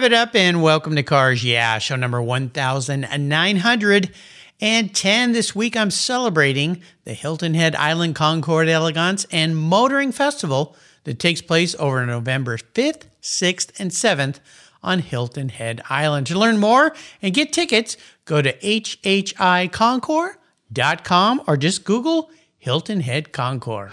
Rev it up and welcome to Cars Yeah, show number 1910. This week I'm celebrating the Hilton Head Island Concours d'Elegance and Motoring Festival that takes place over November 5th, 6th, and 7th on Hilton Head Island. To learn more and get tickets, go to hhiconcours.com or just Google Hilton Head Concours.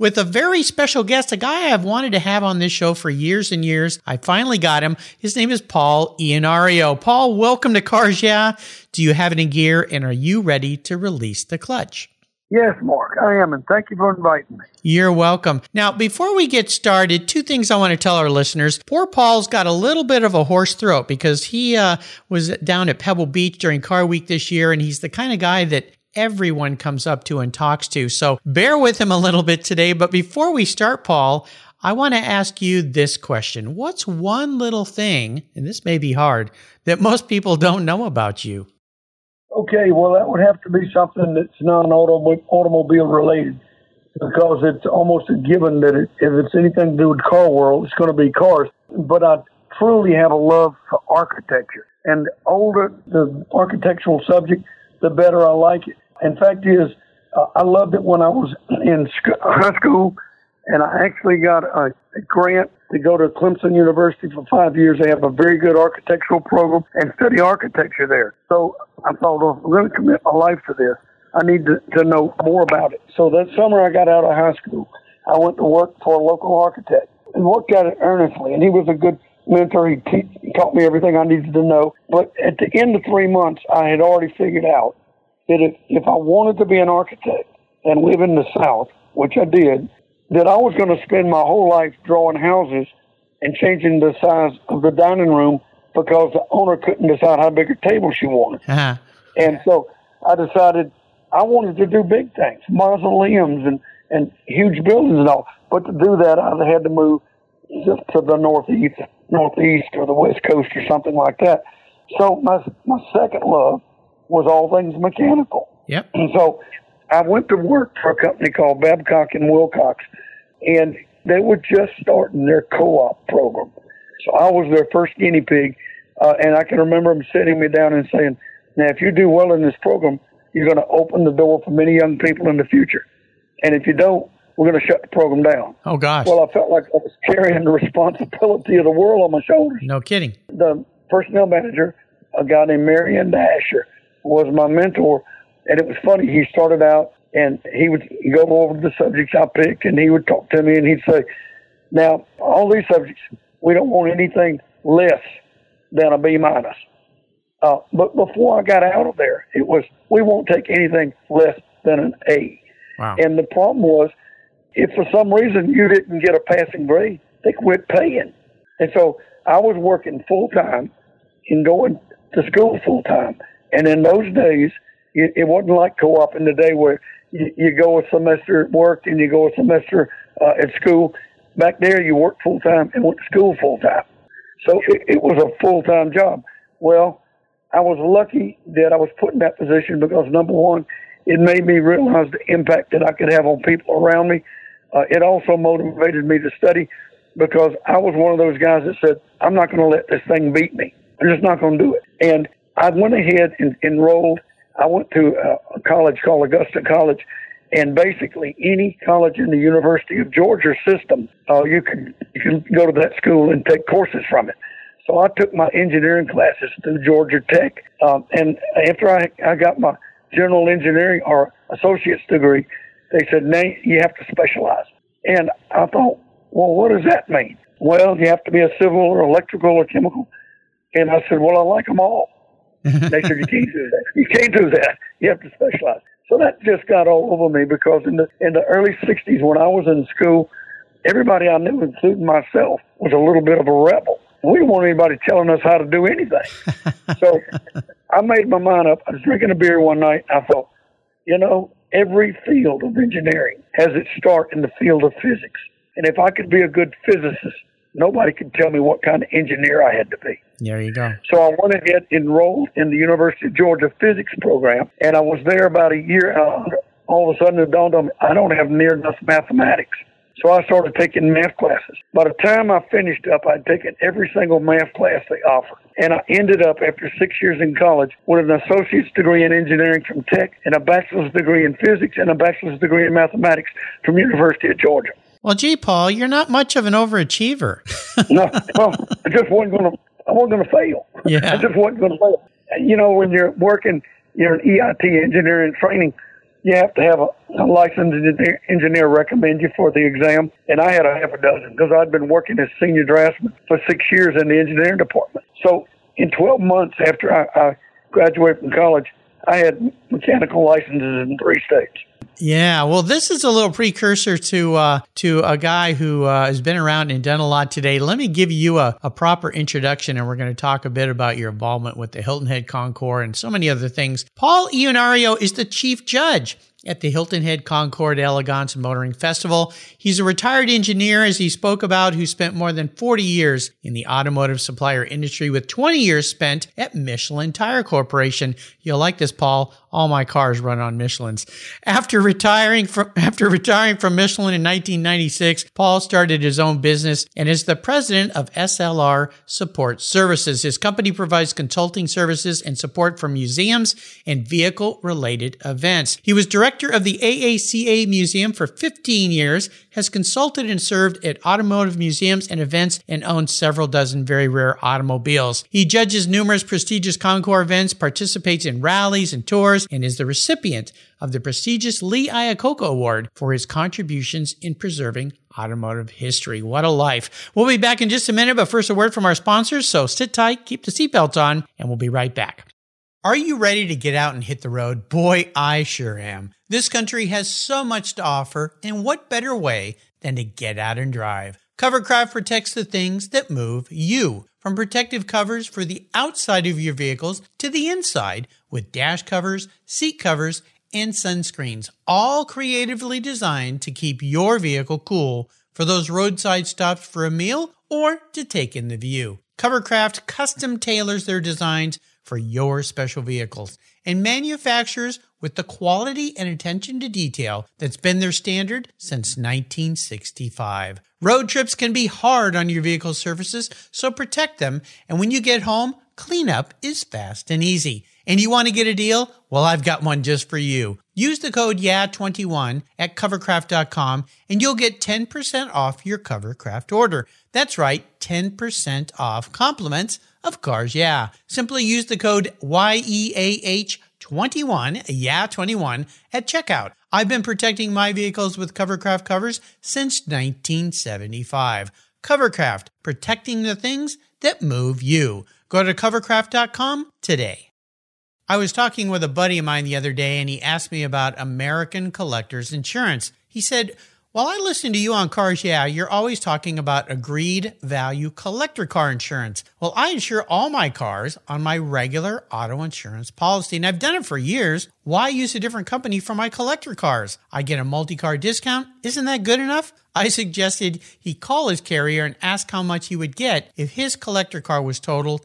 with a very special guest, a guy I've wanted to have on this show for years and years. I finally got him. His name is Paul Ianuario. Paul, welcome to Cars Yeah. Do you have any gear and are you ready to release the clutch? Yes, Mark, I am, and thank you for inviting me. You're welcome. Now, before we get started, two things I want to tell our listeners. Poor Paul's got a little bit of a hoarse throat because he uh, was down at Pebble Beach during Car Week this year, and he's the kind of guy that everyone comes up to and talks to. So bear with him a little bit today. But before we start, Paul, I want to ask you this question What's one little thing, and this may be hard, that most people don't know about you? Okay, well, that would have to be something that's non automobile related because it's almost a given that it, if it's anything to do with car world, it's going to be cars. But I truly have a love for architecture. And older the architectural subject, the better I like it. In fact, is uh, I loved it when I was in sc- high school, and I actually got a, a grant to go to Clemson University for five years. They have a very good architectural program and study architecture there. So I thought, well, I'm going to commit my life to this. I need to, to know more about it. So that summer I got out of high school. I went to work for a local architect and worked at it earnestly. And he was a good mentor. He, te- taught me everything I needed to know. But at the end of three months, I had already figured out that if, if I wanted to be an architect and live in the South, which I did, that I was going to spend my whole life drawing houses and changing the size of the dining room because the owner couldn't decide how big a table she wanted. Uh-huh. And so I decided I wanted to do big things, mausoleums and, and huge buildings and all. But to do that, I had to move to the northeast, northeast or the west coast or something like that. So my my second love was all things mechanical. Yep. And so I went to work for a company called Babcock and Wilcox, and they were just starting their co-op program. So I was their first guinea pig, uh, and I can remember them sitting me down and saying, "Now, if you do well in this program, you're going to open the door for many young people in the future, and if you don't, we're going to shut the program down." Oh gosh. Well, I felt like I was carrying the responsibility of the world on my shoulders. no kidding. The personnel manager, a guy named Marion Dasher, was my mentor. And it was funny. He started out and he would go over the subjects I picked and he would talk to me and he'd say, now, all these subjects, we don't want anything less than a B minus. Uh, but before I got out of there, it was, we won't take anything less than an A. Wow. And the problem was, if for some reason you didn't get a passing grade, they quit paying. And so I was working full time and going to school full time. And in those days, it, it wasn't like co-op in the day where you, you go a semester at work and you go a semester uh, at school. Back there, you worked full time and went to school full time. So it, it was a full time job. Well, I was lucky that I was put in that position because number one, it made me realize the impact that I could have on people around me. Uh, it also motivated me to study because I was one of those guys that said, I'm not going to let this thing beat me. I'm just not going to do it. And I went ahead and enrolled. I went to a college called Augusta College, and basically any college in the University of Georgia system, uh, you can you can go to that school and take courses from it. So I took my engineering classes through Georgia Tech, um, and after I I got my general engineering or associate's degree, they said, "Nate, you have to specialize." And I thought, well, what does that mean? Well, you have to be a civil or electrical or chemical. And I said, well, I like them all. they said, you can't do that. You can't do that. You have to specialize. So that just got all over me because in the in the early '60s, when I was in school, everybody I knew, including myself, was a little bit of a rebel. We didn't want anybody telling us how to do anything. so I made my mind up. I was drinking a beer one night. I thought, you know, every field of engineering has its start in the field of physics. And if I could be a good physicist, nobody could tell me what kind of engineer I had to be. There you go. So I went ahead, and enrolled in the University of Georgia physics program, and I was there about a year. And all of a sudden, it dawned on me I don't have near enough mathematics. So I started taking math classes. By the time I finished up, I'd taken every single math class they offered. And I ended up, after six years in college, with an associate's degree in engineering from Tech and a bachelor's degree in physics and a bachelor's degree in mathematics from University of Georgia. Well, gee, Paul, you're not much of an overachiever. no, well, I just wasn't going to. I wasn't going to fail. Yeah. I just wasn't going to fail. You know, when you're working, you're an EIT engineering training you have to have a, a licensed engineer, recommend you for the exam. And I had a half a dozen because I'd been working as senior draftsman for six years in the engineering department. So in 12 months after I, I graduated from college, I had mechanical licenses in three states. Yeah, well, this is a little precursor to uh, to a guy who uh, has been around and done a lot today. Let me give you a, a proper introduction, and we're going to talk a bit about your involvement with the Hilton Head Concours and so many other things. Paul Ianuario is the chief judge at the Hilton Head Concours d'Elegance Motoring Festival. He's a retired engineer, as he spoke about, who spent more than 40 years in the automotive supplier industry with 20 years spent at Michelin Tire Corporation. You'll like this, Paul. All my cars run on Michelin's. After retiring from, after retiring from Michelin in 1996, Paul started his own business and is the president of SLR Support Services. His company provides consulting services and support for museums and vehicle related events. He was director director of the AACA Museum for 15 years, has consulted and served at automotive museums and events, and owns several dozen very rare automobiles. He judges numerous prestigious Concours events, participates in rallies and tours, and is the recipient of the prestigious Lee Iacocca Award for his contributions in preserving automotive history. What a life. We'll be back in just a minute, but first a word from our sponsors. So sit tight, keep the seatbelts on, and we'll be right back. Are you ready to get out and hit the road? Boy, I sure am. This country has so much to offer, and what better way than to get out and drive? Covercraft protects the things that move you. From protective covers for the outside of your vehicles to the inside with dash covers, seat covers, and sunscreens, all creatively designed to keep your vehicle cool for those roadside stops for a meal or to take in the view. Covercraft custom tailors their designs for your special vehicles and manufacturers with the quality and attention to detail that's been their standard since 1965. Road trips can be hard on your vehicle surfaces, so protect them. And when you get home, cleanup is fast and easy. And you want to get a deal? Well, I've got one just for you. Use the code YEAH21 at covercraft.com and you'll get 10% off your Covercraft order. That's right, 10% off compliments of Cars Yeah. Simply use the code YEAH21, yeah 21 at checkout. I've been protecting my vehicles with Covercraft covers since 1975. Covercraft, protecting the things that move you. Go to covercraft.com today. I was talking with a buddy of mine the other day and he asked me about American Collectors Insurance. He said, while I listen to you on Cars Yeah, you're always talking about agreed value collector car insurance. Well, I insure all my cars on my regular auto insurance policy, and I've done it for years. Why use a different company for my collector cars? I get a multi car discount. Isn't that good enough? I suggested he call his carrier and ask how much he would get if his collector car was totaled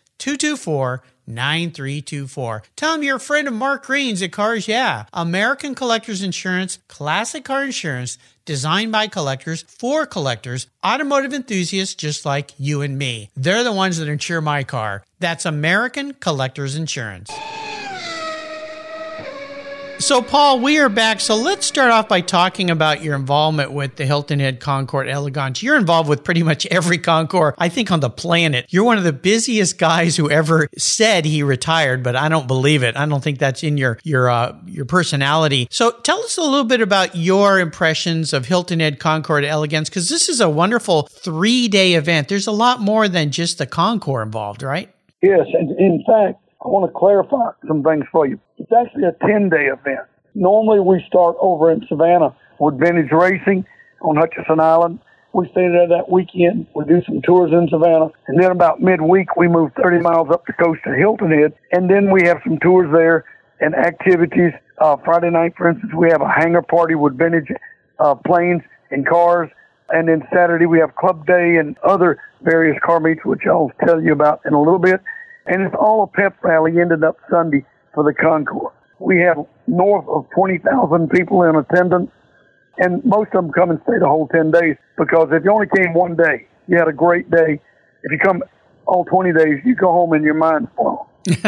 224 9324. Tell them you're a friend of Mark Green's at Cars Yeah. American Collectors Insurance, classic car insurance designed by collectors for collectors, automotive enthusiasts just like you and me. They're the ones that insure my car. That's American Collectors Insurance. So, Paul, we are back. So, let's start off by talking about your involvement with the Hilton Head Concours d'Elegance. You're involved with pretty much every Concours, I think, on the planet. You're one of the busiest guys who ever said he retired, but I don't believe it. I don't think that's in your your uh, your personality. So, tell us a little bit about your impressions of Hilton Head Concours d'Elegance, because this is a wonderful three day event. There's a lot more than just the Concours involved, right? Yes, and in fact, I want to clarify some things for you. It's actually a 10 day event. Normally we start over in Savannah with vintage racing on Hutchinson Island. We stay there that weekend. We do some tours in Savannah. And then about midweek, we move 30 miles up the coast to Hilton Head. And then we have some tours there and activities. Uh, Friday night, for instance, we have a hangar party with vintage uh, planes and cars. And then Saturday, we have club day and other various car meets, which I'll tell you about in a little bit and it's all a pep rally ended up Sunday for the Concours. We have north of 20,000 people in attendance, and most of them come and stay the whole 10 days because if you only came one day, you had a great day. If you come all 20 days, you go home and your mind's blown.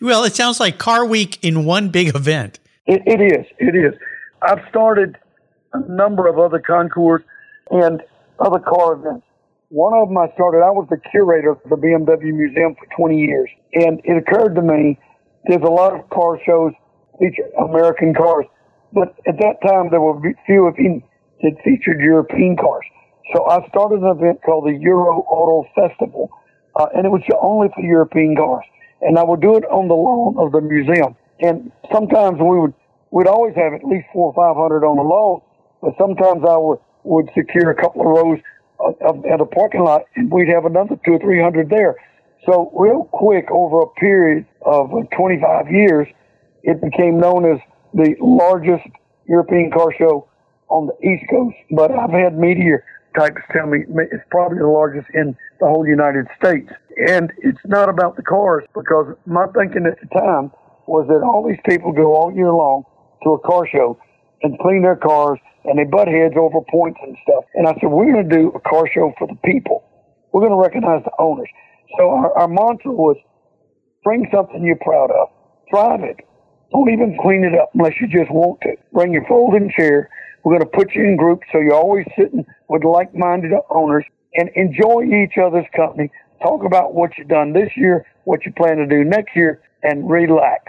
well, it sounds like Car Week in one big event. It, it is. It is. I've started a number of other concours and other car events. One of them I started, I was the curator of the BMW Museum for 20 years. And it occurred to me, there's a lot of car shows feature American cars. But at that time, there were few, if any, that featured European cars. So I started an event called the Euro Auto Festival. Uh, and it was only for European cars. And I would do it on the lawn of the museum. And sometimes we would, we'd always have at least four or five hundred on the lawn, but sometimes I would, would secure a couple of rows Uh, at a parking lot, and we'd have another two or three hundred there. So real quick, over a period of 25 years, it became known as the largest European car show on the East Coast. But I've had media types tell me it's probably the largest in the whole United States. And it's not about the cars because my thinking at the time was that all these people go all year long to a car show and clean their cars and they butt heads over points and stuff. And I said, we're going to do a car show for the people. We're going to recognize the owners. So our, our mantra was bring something you're proud of. Drive it. Don't even clean it up unless you just want to. Bring your folding chair. We're going to put you in groups so you're always sitting with like-minded owners and enjoy each other's company. Talk about what you've done this year, what you plan to do next year, and relax.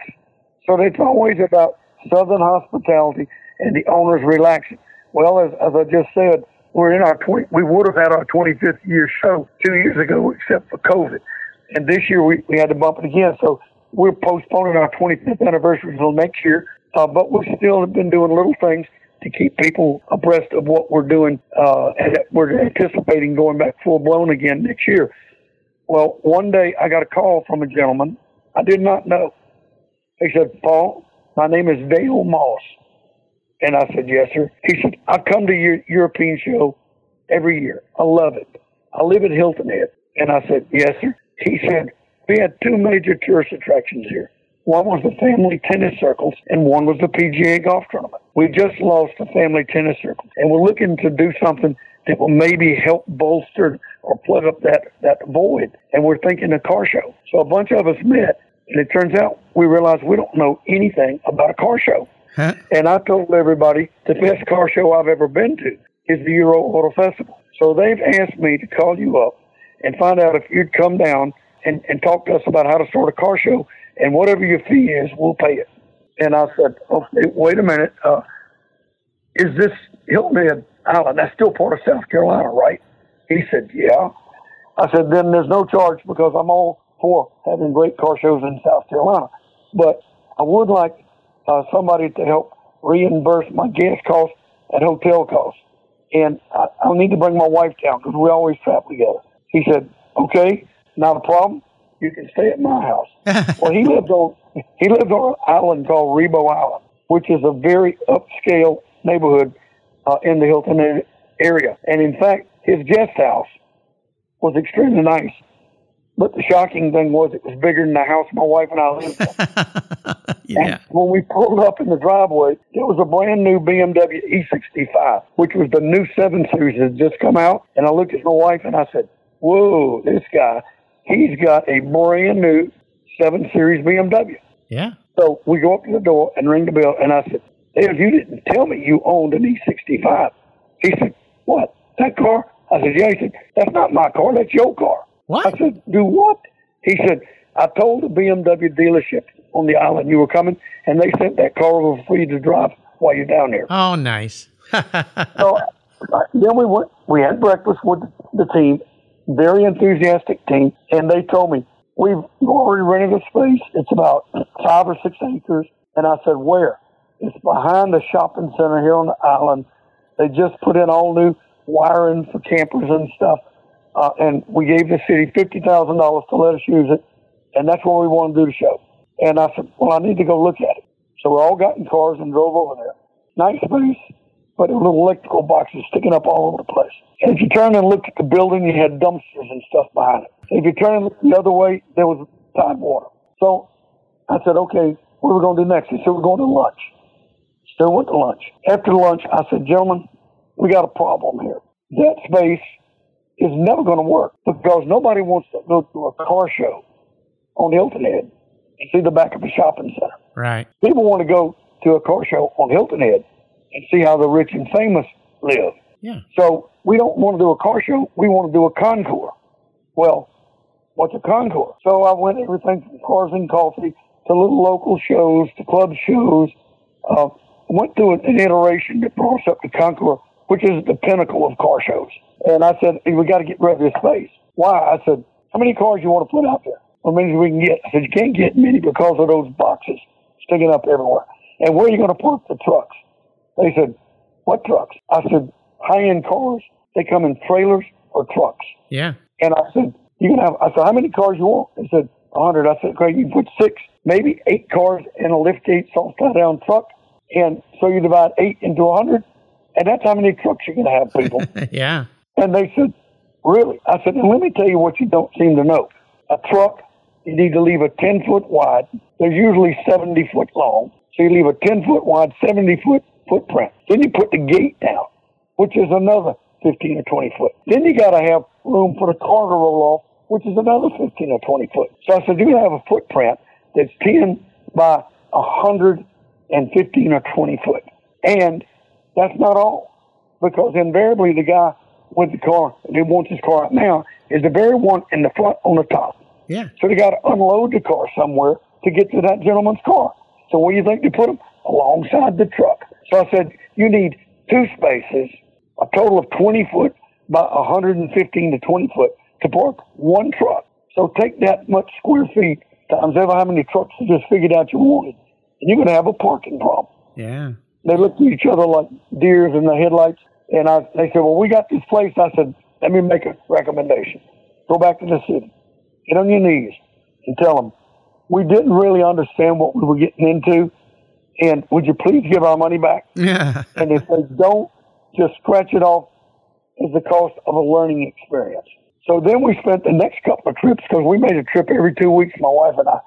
So it's always about Southern hospitality and the owners relaxing. Well, as, as I just said, we're in our 20, we would have had our 25th year show two years ago, except for COVID. And this year we, we had to bump it again. So we're postponing our 25th anniversary until next year. Uh, but we still have been doing little things to keep people abreast of what we're doing. Uh, and we're anticipating going back full blown again next year. Well, one day I got a call from a gentleman I did not know. He said, Paul, my name is Dale Moss. And I said, yes, sir. He said, I come to your European show every year. I love it. I live at Hilton Head. And I said, yes, sir. He said, we had two major tourist attractions here. One was the family tennis circles, and one was the PGA golf tournament. We just lost the family tennis circle, and we're looking to do something that will maybe help bolster or plug up that, that void. And we're thinking a car show. So a bunch of us met, and it turns out we realized we don't know anything about a car show. And I told everybody the best car show I've ever been to is the Euro Auto Festival. So they've asked me to call you up and find out if you'd come down and, and talk to us about how to start a car show. And whatever your fee is, we'll pay it. And I said, okay, wait a minute. Uh, is this Hilton Head Island? That's still part of South Carolina, right? He said, yeah. I said, then there's no charge because I'm all for having great car shows in South Carolina. But I would like uh, somebody to help reimburse my gas costs and hotel costs. And I, I'll need to bring my wife down because we always travel together. He said, okay, not a problem. You can stay at my house. well, he lived on, he lived on an island called Rebo Island, which is a very upscale neighborhood uh, in the Hilton area. And in fact, his guest house was extremely nice. But the shocking thing was it was bigger than the house my wife and I lived in. yeah. And when we pulled up in the driveway, it was a brand new BMW E65, which was the new 7 Series that had just come out. And I looked at my wife and I said, whoa, this guy, he's got a brand new 7 Series BMW. Yeah. So we go up to the door and ring the bell, and I said, Dale, you didn't tell me you owned an E65. He said, what, that car? I said, yeah. He said, that's not my car, that's your car. What? I said, do what? He said, I told the BMW dealership on the island you were coming, and they sent that car over for you to drive while you're down there. Oh, nice. so uh, then we went, we had breakfast with the team, very enthusiastic team, and they told me, we've already rented a space. It's about five or six acres. And I said, where? It's behind the shopping center here on the island. They just put in all new wiring for campers and stuff. Uh, and we gave the city $50,000 to let us use it. And that's where we want to do the show. And I said, well, I need to go look at it. So we all got in cars and drove over there. Nice space, but there were little electrical boxes sticking up all over the place. And if you turned and looked at the building, you had dumpsters and stuff behind it. If you turn and the other way, there was tide water. So I said, okay, what are we going to do next? He said, we're going to lunch. Still went to lunch. After lunch, I said, gentlemen, we got a problem here. That space is never going to work because nobody wants to go to a car show on Hilton Head and see the back of a shopping center. Right. People want to go to a car show on Hilton Head and see how the rich and famous live. Yeah. So we don't want to do a car show. We want to do a concours. Well, what's a concours? So I went everything from cars and coffee to little local shows to club shows. Uh, went through an iteration that brought us up to concours, which is the pinnacle of car shows. And I said, hey, we got to get rid of this space. Why? I said, how many cars you want to put out there? How many we can get? I said, you can't get many because of those boxes sticking up everywhere. And where are you going to park the trucks? They said, what trucks? I said, high-end cars. They come in trailers or trucks. Yeah. And I said, you can have, I said, how many cars you want? They said, a hundred. I said, okay, you put six, maybe eight cars in a lift gate soft tie down truck. And so you divide eight into a hundred. And that's how many trucks you're going to have, people. yeah. And they said, really? I said, and let me tell you what you don't seem to know. A truck, you need to leave a 10 foot wide. They're usually 70 foot long. So you leave a 10 foot wide, 70 foot footprint. Then you put the gate down, which is another 15 or 20 foot. Then you got to have room for the car to roll off, which is another 15 or 20 foot. So I said, to have a footprint that's 10 by 115 or 20 foot. And that's not all, because invariably the guy with the car that wants his car out now is the very one in the front on the top. Yeah. So they got to unload the car somewhere to get to that gentleman's car. So where do you think they put him? Alongside the truck. So I said, you need two spaces, a total of 20 foot by 115 to 20 foot to park one truck. So take that much square feet times ever how many trucks you just figured out you wanted. And you're going to have a parking problem. Yeah. They looked at each other like deers in the headlights. And I, they said, well, we got this place. I said, let me make a recommendation. Go back to the city. Get on your knees and tell them, we didn't really understand what we were getting into. And would you please give our money back? Yeah. and if they don't, just scratch it off as the cost of a learning experience. So then we spent the next couple of trips because we made a trip every two weeks, my wife and I,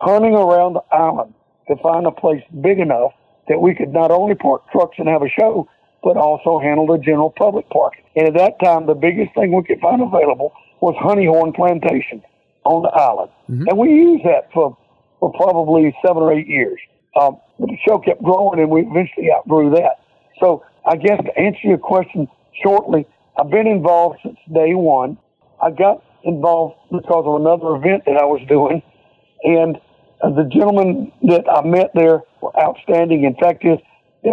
hunting around the island to find a place big enough that we could not only park trucks and have a show, but also handle the general public parking. And at that time, the biggest thing we could find available was Honeyhorn Plantation on the island. Mhm. And we used that for, for probably seven or eight years. Um, but the show kept growing and we eventually outgrew that. So I guess to answer your question shortly, I've been involved since day one. I got involved because of another event that I was doing. And uh, the gentlemen that I met there were outstanding. In fact, there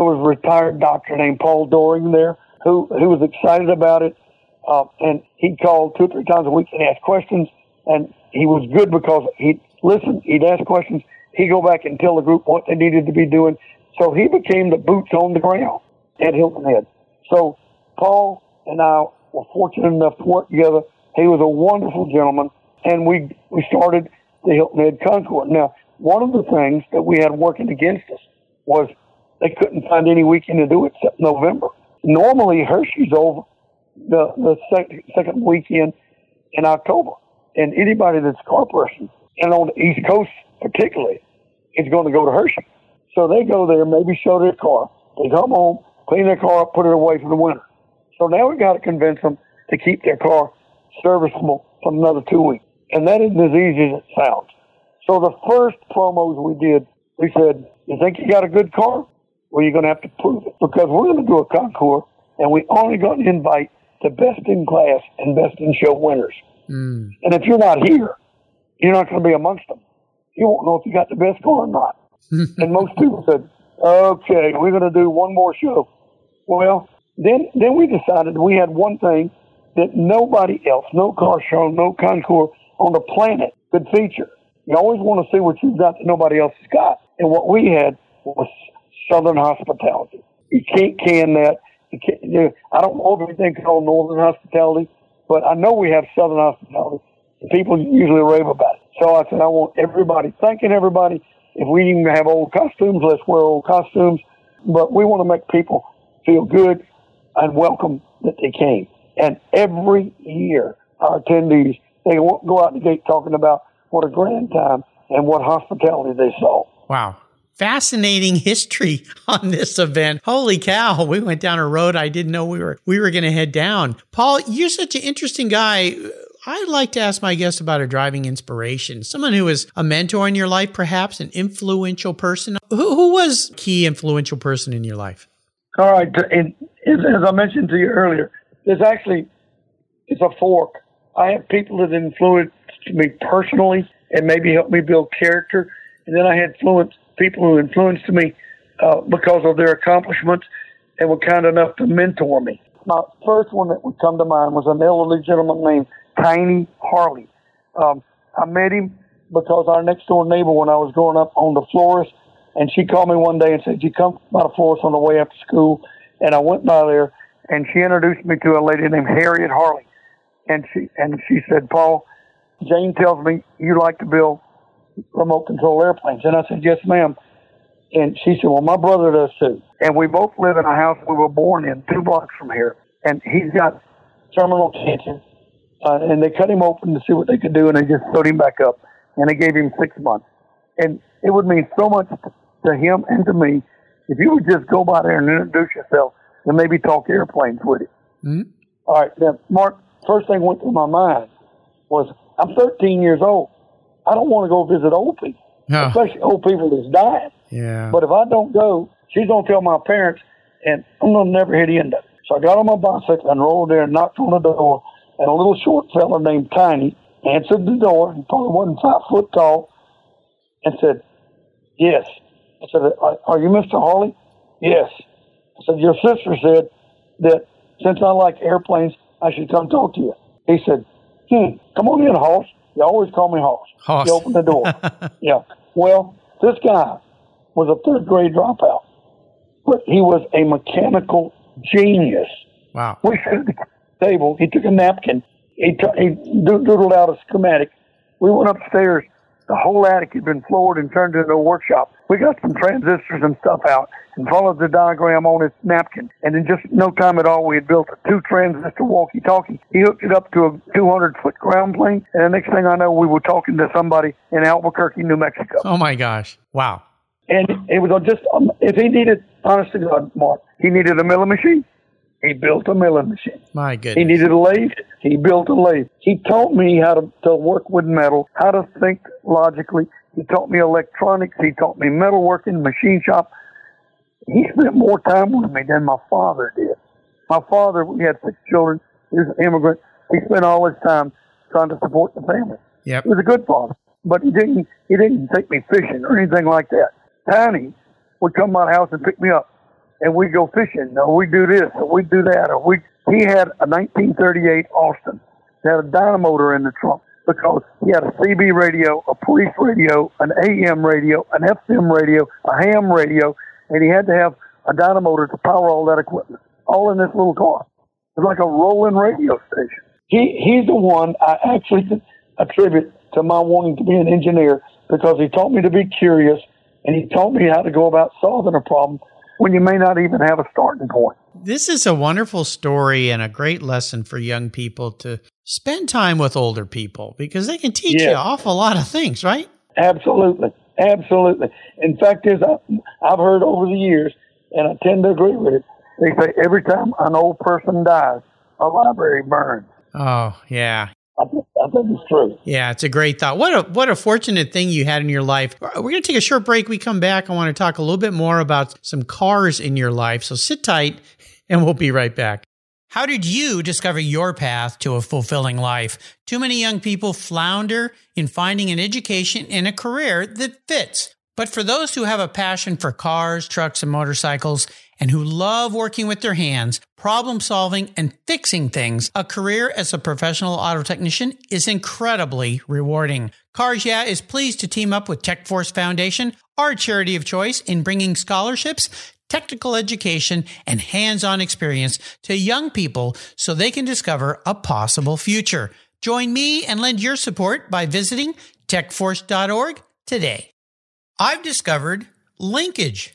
was a retired doctor named Paul Doring there who, who was excited about it. Uh, and he called two or three times a week and asked questions. And he was good because he'd listen, he'd ask questions, he'd go back and tell the group what they needed to be doing. So he became the boots on the ground at Hilton Head. So Paul and I were fortunate enough to work together. He was a wonderful gentleman, and we we started the Hilton Head Concours. Now, one of the things that we had working against us was they couldn't find any weekend to do it except November. Normally, Hershey's over the the second, second weekend in October, and anybody that's a car person and on the East Coast particularly is going to go to Hershey. So they go there, maybe show their car. They come home, clean their car up, put it away for the winter. So now we've got to convince them to keep their car serviceable for another two weeks. And that isn't as easy as it sounds. So the first promos we did We said, You think you got a good car? Well, you're going to have to prove it because we're going to do a concours and we only going to invite the best in class and best in show winners. Mm. And if you're not here, you're not going to be amongst them. You won't know if you got the best car or not. and most people said, okay, we're going to do one more show. Well, then, then we decided we had one thing that nobody else, no car show, no concours on the planet could feature. You always want to see what you've got that nobody else has got. And what we had was Southern hospitality. You can't can that. You can't, you, I don't know if anything called Northern hospitality, but I know we have Southern hospitality. People usually rave about it. So I said, I want everybody, thanking everybody. If we even have old costumes, let's wear old costumes. But we want to make people feel good and welcome that they came. And every year, our attendees, they won't go out the gate talking about what a grand time and what hospitality they saw. Wow. Fascinating history on this event. Holy cow. We went down a road I didn't know we were we were going to head down. Paul, you're such an interesting guy. I'd like to ask my guest about a driving inspiration, someone who was a mentor in your life, perhaps an influential person. Who, who was key influential person in your life? All right, and as I mentioned to you earlier, there's actually it's a fork. I have people that influenced me personally and maybe helped me build character, and then I had people who influenced me uh, because of their accomplishments and were kind enough to mentor me. My first one that would come to mind was an elderly gentleman named Tiny Harley. Um, I met him because our next door neighbor, when I was growing up, owned a florist, and she called me one day and said, "You come by the florist on the way after school?" And I went by there, and she introduced me to a lady named Harriet Harley, and she and she said, "Paul, Jane tells me you like to build remote control airplanes," and I said, "Yes, ma'am." And she said, "Well, my brother does too." And we both live in a house we were born in, two blocks from here, and he's got terminal cancer uh, and they cut him open to see what they could do, and they just sewed him back up, and they gave him six months. And it would mean so much to him and to me if you would just go by there and introduce yourself and maybe talk airplanes with him. Mm-hmm. All right, now, Mark, first thing went through my mind was I'm 13 years old. I don't want to go visit old people, Oh, especially old people that's dying. yeah. But if I don't go, she's going to tell my parents, and I'm going to never hit the end of it. So I got on my bicycle and rolled there and knocked on the door, and a little short fella named Tiny answered the door. He probably wasn't five foot tall, and said, "Yes." I said, "Are, are you Mr. Harley?" "Yes." I said, "Your sister said that since I like airplanes, I should come talk to you." He said, "Hmm, come on in, Hoss. You always call me Hoss." Hoss. He opened the door. yeah. Well, this guy was a third grade dropout, but he was a mechanical genius. wow. We sat at the table. He took a napkin. He, t- he doodled out a schematic. We went upstairs. The whole attic had been floored and turned into a workshop. We got some transistors and stuff out and followed the diagram on his napkin. And in just no time at all, we had built a two transistor walkie talkie. He hooked it up to a 200 foot ground plane. And the next thing I know, we were talking to somebody in Albuquerque, New Mexico. Oh my gosh. Wow. And it was just, um, if he needed, honest to God, Mark, he needed a milling machine. He built a milling machine. My goodness. He needed a lathe. He built a lathe. He taught me how to, to work with metal, how to think logically. He taught me electronics. He taught me metalworking, machine shop. He spent more time with me than my father did. My father, we had six children. He was an immigrant. He spent all his time trying to support the family. Yep. He was a good father, but he didn't. He didn't take me fishing or anything like that. Tiny would come to my house and pick me up, and we'd go fishing, or we'd do this, or we'd do that, or we. He had a 1938 Austin. It had a dynamotor in the trunk because he had a CB radio, a police radio, an AM radio, an FM radio, a ham radio, and he had to have a dynamotor to power all that equipment, all in this little car. It's like a rolling radio station. He he's the one I actually attribute to my wanting to be an engineer because he taught me to be curious and he taught me how to go about solving a problem when you may not even have a starting point. This is a wonderful story and a great lesson for young people to spend time with older people because they can teach you an awful lot of things, right? Absolutely, absolutely. In fact, is I, I've heard over the years, and I tend to agree with it. They say every time an old person dies, a library burns. Oh, yeah. I think, it's true. Yeah, it's a great thought. What a what a fortunate thing you had in your life. We're going to take a short break. We come back. I want to talk a little bit more about some cars in your life. So sit tight, and we'll be right back. How did you discover your path to a fulfilling life? Too many young people flounder in finding an education and a career that fits. But for those who have a passion for cars, trucks, and motorcycles, and who love working with their hands, problem solving, and fixing things, a career as a professional auto technician is incredibly rewarding. Cars Yeah is pleased to team up with TechForce Foundation, our charity of choice, in bringing scholarships technical education, and hands on experience to young people so they can discover a possible future. Join me and lend your support by visiting techforce.org today. I've discovered Linkage.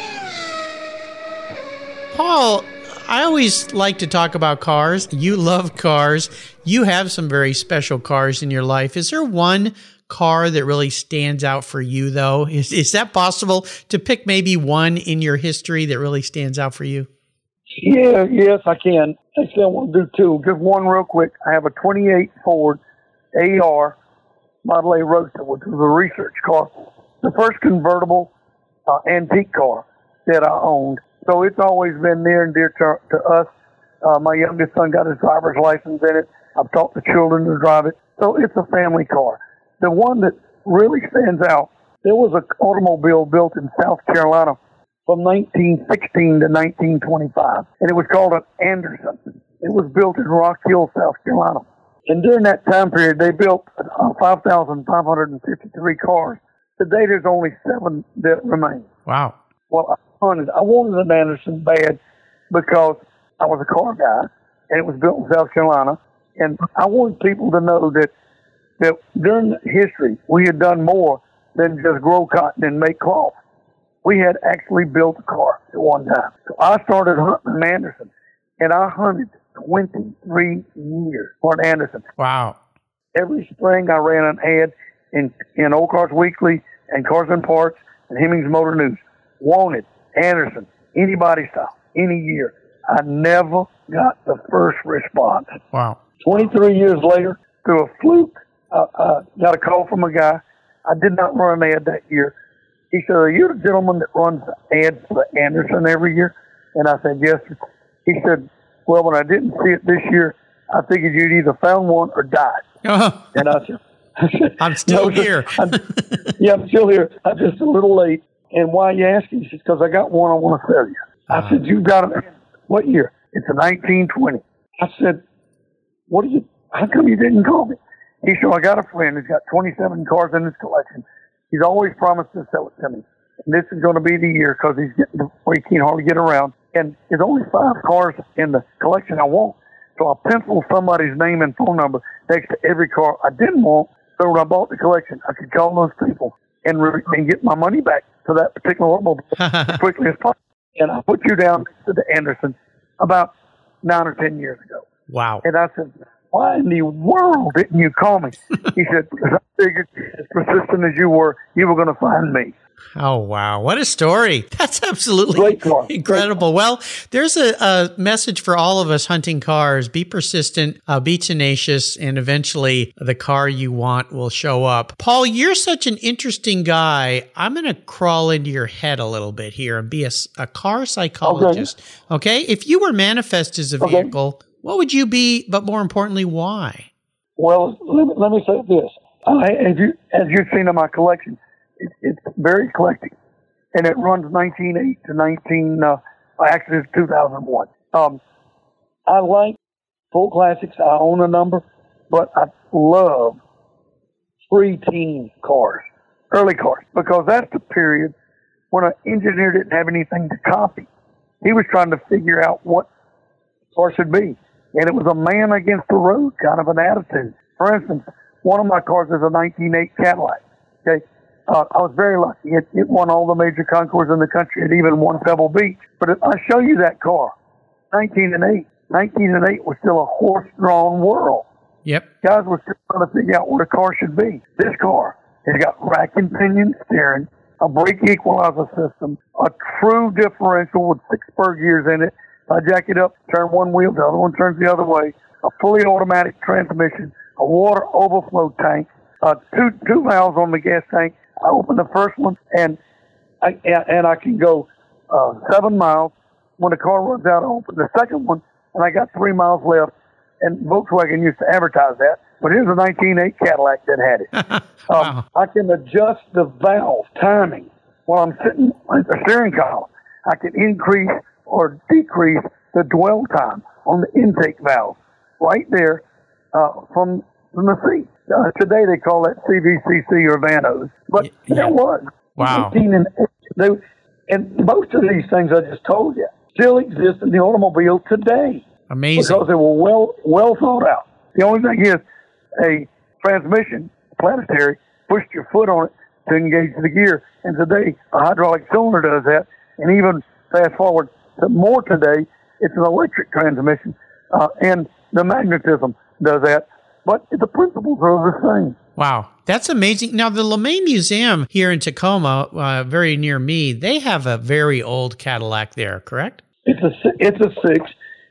Paul, I always like to talk about cars. You love cars. You have some very special cars in your life. Is there one car that really stands out for you, though? Is, is that possible to pick maybe one in your history that really stands out for you? Yeah, yes, I can. Actually, I want to do two. Just one real quick. I have a 28 Ford AR Model A Roadster, which was a research car, the first convertible uh, antique car that I owned. So it's always been near and dear to, to us. Uh, my youngest son got his driver's license in it. I've taught the children to drive it. So it's a family car. The one that really stands out, there was an automobile built in South Carolina from 1916 to 1925, and it was called an Anderson. It was built in Rock Hill, South Carolina. And during that time period, they built uh, 5,553 cars. Today, there's only seven that remain. Wow. Well, I wanted, I wanted an Anderson bad because I was a car guy, and it was built in South Carolina. And I wanted people to know that that during history, we had done more than just grow cotton and make cloth. We had actually built a car at one time. So I started hunting an Anderson, and I hunted 23 years for an Anderson. Wow. Every spring, I ran an ad in, in Old Cars Weekly and Cars and Parts and Hemmings Motor News. Wanted, Anderson, anybody style, any year. I never got the first response. Wow. 23 years later, through a fluke, uh, uh, got a call from a guy. I did not run an ad that year. He said, Are you the gentleman that runs ads for Anderson every year? And I said, Yes. Sir. He said, Well, when I didn't see it this year, I figured you'd either found one or died. Oh, And I said, I said I'm still "No, here. I'm, yeah, I'm still here. I'm just a little late. And why you asking? He said, Because I got one I want to sell you. I said, You got it. What year? It's a 1920. I said, what is it? how come you didn't call me? He said, I got a friend who's got 27 cars in his collection. He's always promised to sell it to me. And this is going to be the year because he's getting to where he can't hardly get around. And there's only five cars in the collection I want. So I penciled somebody's name and phone number next to every car I didn't want. So when I bought the collection, I could call those people and, re- and get my money back to that particular automobile as quickly as possible. And I put you down to the Anderson about nine or ten years ago. wow. And I said, why in the world didn't you call me? he said, because I figured as persistent as you were, you were going to find me. Oh, wow. What a story. That's absolutely incredible. Well, there's a, a message for all of us hunting cars. Be persistent, uh, be tenacious, and eventually the car you want will show up. Paul, you're such an interesting guy. I'm going to crawl into your head a little bit here and be a car psychologist. Okay. If you were manifest as a Okay. vehicle, what would you be? But more importantly, why? Well, let me, let me say this. I, as you as you've seen in my collection, it, it's very eclectic, and it runs 1908 to 19 uh, actually it's 2001. Um, I like full classics. I own a number, but I love pre-teen cars, early cars, because that's the period when an engineer didn't have anything to copy. He was trying to figure out what car should be. And it was a man against the road kind of an attitude. For instance, one of my cars is a 1908 Cadillac. Okay. Uh, I was very lucky. It, it won all the major concours in the country. It even won Pebble Beach. But if I show you that car, 1908, 1908 was still a horse-drawn world. Yep. Guys were still trying to figure out what a car should be. This car has got rack and pinion steering, a brake equalizer system, a true differential with six spur gears in it. I jack it up, turn one wheel, the other one turns the other way. A fully automatic transmission, a water overflow tank, uh, two two valves on the gas tank. I open the first one and I and I can go uh, seven miles. When the car runs out, I open the second one and I got three miles left. And Volkswagen used to advertise that, but here's a 1908 Cadillac that had it. um, I can adjust the valve timing while I'm sitting at the steering column. I can increase or decrease the dwell time on the intake valve right there uh, from from the seat. Uh, today they call that CVCC or Vanos, but Yeah. it was. Wow. and, they, and most of these things I just told you still exist in the automobile today Amazing. because they were well well thought out. The only thing is a transmission, planetary, pushed your foot on it to engage the gear. And today a hydraulic cylinder does that. And even fast forward to more today, it's an electric transmission, uh, and the magnetism does that. But the principles are the same. Wow, that's amazing. Now, the LeMay Museum here in Tacoma, uh, very near me, they have a very old Cadillac there, correct? It's a it's a six,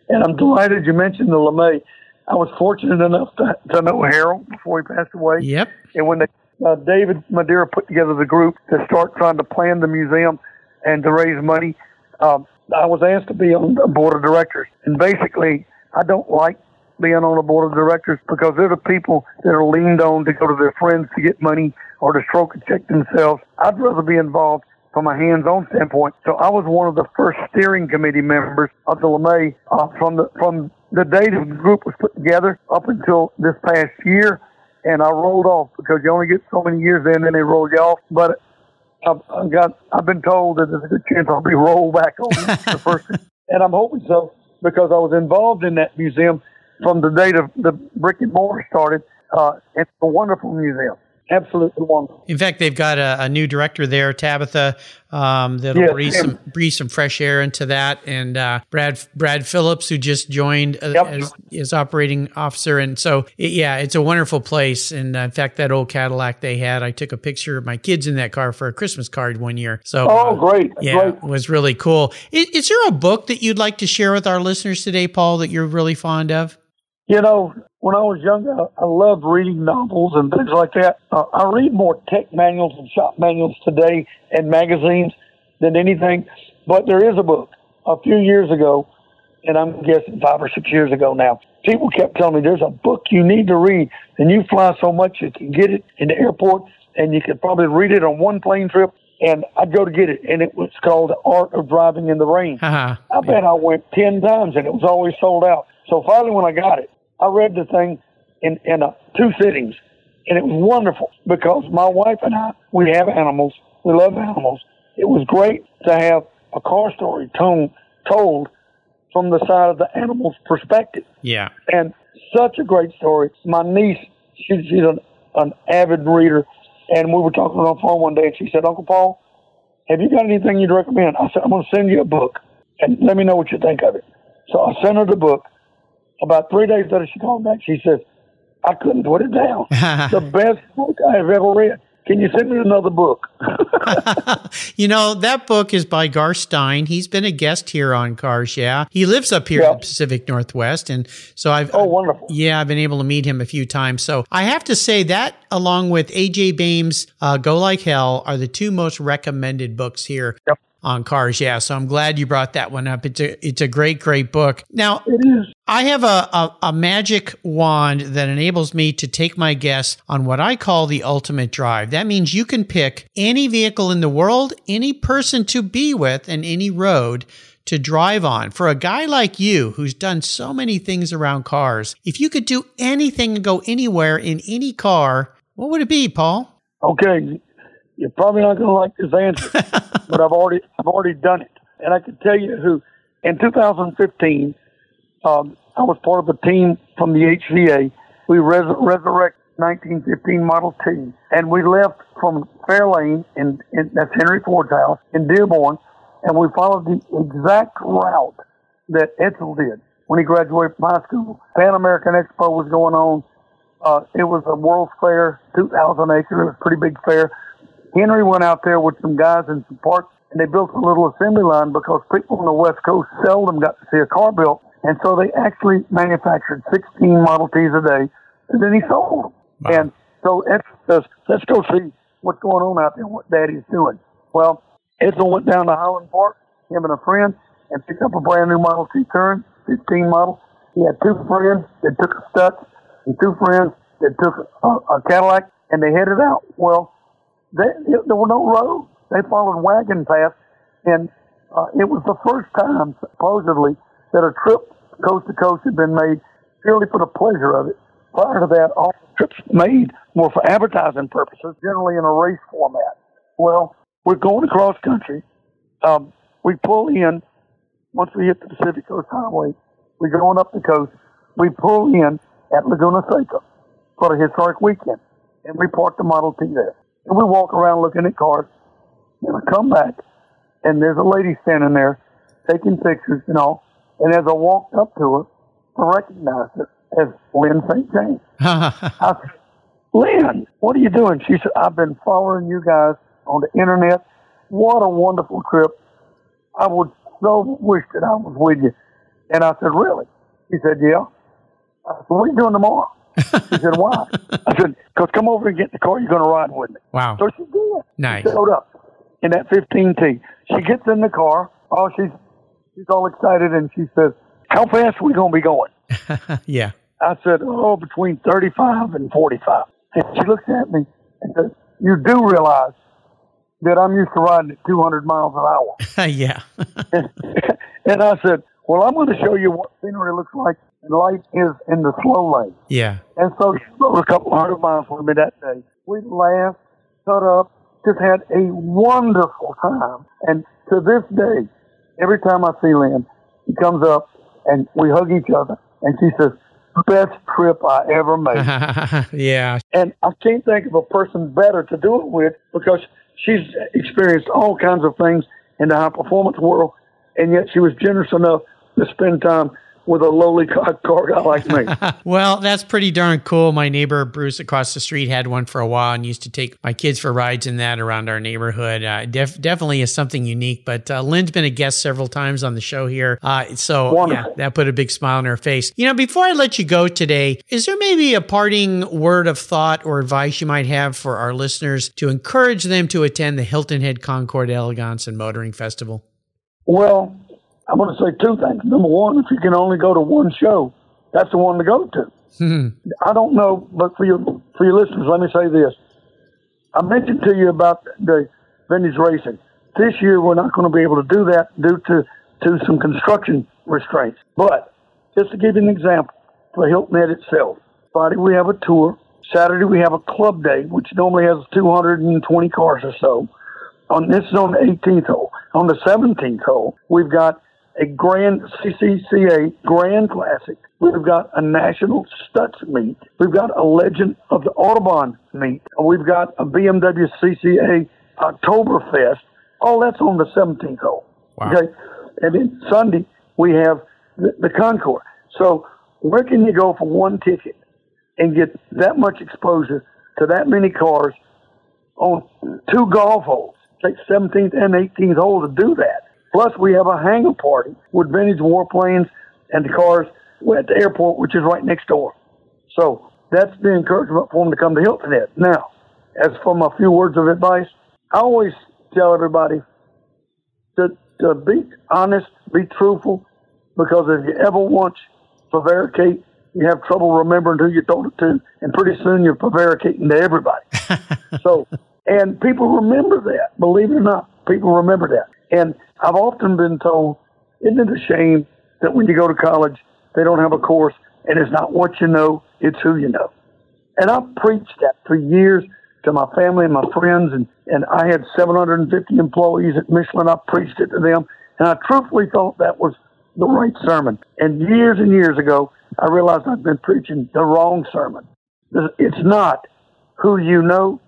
and I'm delighted you mentioned the LeMay. I was fortunate enough to, to know Harold before he passed away. Yep. And when they, uh, David Madeira put together the group to start trying to plan the museum and to raise money, um, I was asked to be on the board of directors. And basically, I don't like being on a board of directors because they're the people that are leaned on to go to their friends to get money or to stroke a check themselves. I'd rather be involved from a hands-on standpoint. So I was one of the first steering committee members of the LeMay uh, from the from the day the group was put together up until this past year, and I rolled off because you only get so many years in, and they roll you off. But I've, I've got I've been told that there's a good chance I'll be rolled back on the first, and I'm hoping so because I was involved in that museum from the date the, the brick and mortar started. Uh, it's a wonderful museum, absolutely wonderful. In fact, they've got a, a new director there, Tabitha, um, that'll Yes, breathe some breathe some fresh air into that, and uh, Brad Brad Phillips, who just joined uh, Yep. as, as operating officer, and so it, yeah, it's a wonderful place. And uh, in fact, that old Cadillac they had, I took a picture of my kids in that car for a Christmas card one year. So Oh, uh, great, yeah, great. it was really cool. Is, is there a book that you'd like to share with our listeners today, Paul, that you're really fond of? You know, when I was younger, I loved reading novels and things like that. Uh, I read more tech manuals and shop manuals today and magazines than anything. But there is a book a few years ago, and I'm guessing five or six years ago now. People kept telling me there's a book you need to read, and you fly so much you can get it in the airport, and you could probably read it on one plane trip. And I'd go to get it, and it was called The Art of Driving in the Rain. Haha. I bet I went 10 times and it was always sold out. So finally, when I got it, I read the thing in, in uh, two sittings and it was wonderful because my wife and I, we have animals. We love animals. It was great to have a car story told, told from the side of the animal's perspective yeah. and such a great story. My niece, she, she's an, an avid reader, and we were talking on the phone one day, and she said, Uncle Paul, have you got anything you'd recommend? I said, I'm going to send you a book, and let me know what you think of it. So I sent her the book. About three days later, she called back. She says, I couldn't put it down. the best book I have ever read. Can you send me another book? you know, that book is by Garth Stein. He's been a guest here on Cars, yeah. He lives up here in the Pacific Northwest. And so I've, Oh, wonderful. yeah, I've been able to meet him a few times. So I have to say that along with AJ Baime's uh, Go Like Hell, are the two most recommended books here. Yep. On cars, yeah. So I'm glad you brought that one up. It's a it's a great, great book. Now. I have a, a, a magic wand that enables me to take my guests on what I call the ultimate drive. That means you can pick any vehicle in the world, any person to be with, and any road to drive on. For a guy like you who's done so many things around cars, if you could do anything and go anywhere in any car, what would it be, Paul? Okay, you're probably not going to like this answer, but I've already I've already done it, and I can tell you who. In 2015, um, I was part of a team from the HVA. We res- resurrect 1915 Model T, and we left from Fairlane, in that's Henry Ford's house in Dearborn, and we followed the exact route that Edsel did when he graduated from high school. Pan American Expo was going on. Uh, it was a World's Fair, 2,000 acres. It was a pretty big fair. Henry went out there with some guys in some parks, and they built a little assembly line because people on the West Coast seldom got to see a car built. And so they actually manufactured 16 Model Ts a day, and then he sold them. Wow. And so Ed says, let's go see what's going on out there, what Daddy's doing. Well, Edsel went down to Highland Park, him and a friend, and picked up a brand new Model T Turn, 15 model. He had two friends that took a Stutz and two friends that took a, a Cadillac, and they headed out. Well, they, there were no roads. They followed wagon paths, and uh, it was the first time, supposedly, that a trip coast to coast had been made purely for the pleasure of it. Prior to that, all trips made were for advertising purposes, generally in a race format. Well, we're going across country. Um, we pull in once we hit the Pacific Coast Highway. We're going up the coast. We pull in at Laguna Seca for a historic weekend, and we park the Model T there. And we walk around looking at cars. And I come back, and there's a lady standing there taking pictures and all. And as I walked up to her, I recognized her as Lyn St. James. I said, Lynn, what are you doing? She said, I've been following you guys on the internet. What a wonderful trip. I would so wish that I was with you. And I said, really? She said, yeah. I said, what are you doing tomorrow? She said, why? I said, because come over and get in the car. You're going to ride with me. wow. So she did. Nice. She showed up in that 15T. She gets in the car. Oh, she's she's all excited, and she says, "How fast are we going to be going?" yeah. I said, "Oh, between 35 and 45." And she looks at me and says, "You do realize that I'm used to riding at 200 miles an hour?" yeah. and I said, "Well, I'm going to show you what scenery looks like and light is in the slow lane." yeah. And so she rode a couple hundred miles with me that day. We laughed, cut up, just had a wonderful time. And to this day, every time I see Lyn, she comes up and we hug each other and she says, best trip I ever made. yeah. and I can't think of a person better to do it with because she's experienced all kinds of things in the high performance world and yet she was generous enough to spend time with a lowly car, car guy like me. Well, that's pretty darn cool. My neighbor Bruce across the street had one for a while and used to take my kids for rides in that around our neighborhood. Uh, def- definitely is something unique. But uh, Lyn's been a guest several times on the show here, uh, so Wonderful. yeah, that put a big smile on her face. You know, before I let you go today, is there maybe a parting word of thought or advice you might have for our listeners to encourage them to attend the Hilton Head Concours d'Elegance and Motoring Festival? Well, I'm going to say two things. Number one, if you can only go to one show, that's the one to go to. Hmm. I don't know, but for your for your listeners, let me say this. I mentioned to you about the vintage racing. This year, we're not going to be able to do that due to to some construction restraints. But just to give you an example, for Hilton Head itself, Friday we have a tour. Saturday we have a club day, which normally has 220 cars or so. On this is on the 18th hole. On the 17th hole, we've got a grand CCCA Grand Classic. We've got a National Stutz meet. We've got a Legend of the Autobahn meet. We've got a BMW CCA Oktoberfest. All that's on the 17th hole. Wow. Okay. And then Sunday, we have the, the Concours. So where can you go for one ticket and get that much exposure to that many cars on two golf holes? Take 17th and 18th hole to do that. Plus, we have a hangar party with vintage warplanes and the cars at the airport, which is right next door. So that's the encouragement for them to come to Hilton Head. Now, as for my few words of advice, I always tell everybody to, to be honest, be truthful, because if you ever want to prevaricate, you have trouble remembering who you told it to, and pretty soon you're prevaricating to everybody. so, and people remember that. Believe it or not, people remember that. And I've often been told, isn't it a shame that when you go to college, they don't have a course, and it's not what you know, it's who you know. And I've preached that for years to my family and my friends, and, and I had 750 employees at Michelin. I preached it to them, and I truthfully thought that was the right sermon. And years and years ago, I realized I'd been preaching the wrong sermon. It's not who you know,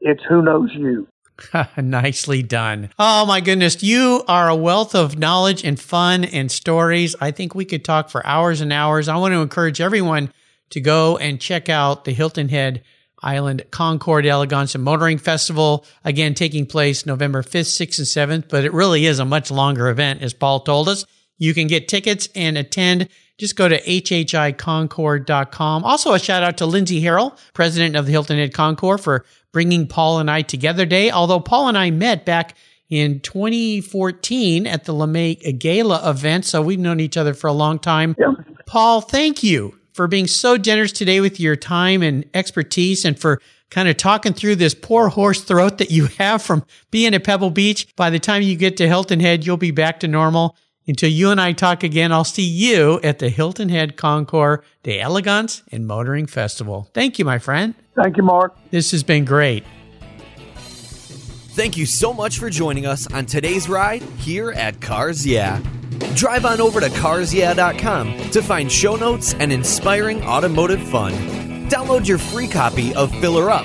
it's who knows you. Nicely done. Oh my goodness. You are a wealth of knowledge and fun and stories. I think we could talk for hours and hours. I want to encourage everyone to go and check out the Hilton Head Island Concours d'Elegance and Motoring Festival. Again, taking place November 5th, 6th, and 7th, but it really is a much longer event, as Paul told us. You can get tickets and attend. Just go to hhiconcours.com. Also, a shout out to Lindsay Harrell, president of the Hilton Head Concours, for bringing Paul and I together today. Although Paul and I met back in 2014 at the LeMay Gala event, so we've known each other for a long time. Yep. Paul, thank you for being so generous today with your time and expertise and for kind of talking through this poor hoarse throat that you have from being at Pebble Beach. By the time you get to Hilton Head, you'll be back to normal. Until you and I talk again, I'll see you at the Hilton Head Concours d'Elegance and Motoring Festival. Thank you, my friend. Thank you, Mark. This has been great. Thank you so much for joining us on today's ride here at Cars Yeah. Drive on over to carsyeah.com to find show notes and inspiring automotive fun. Download your free copy of Filler Up,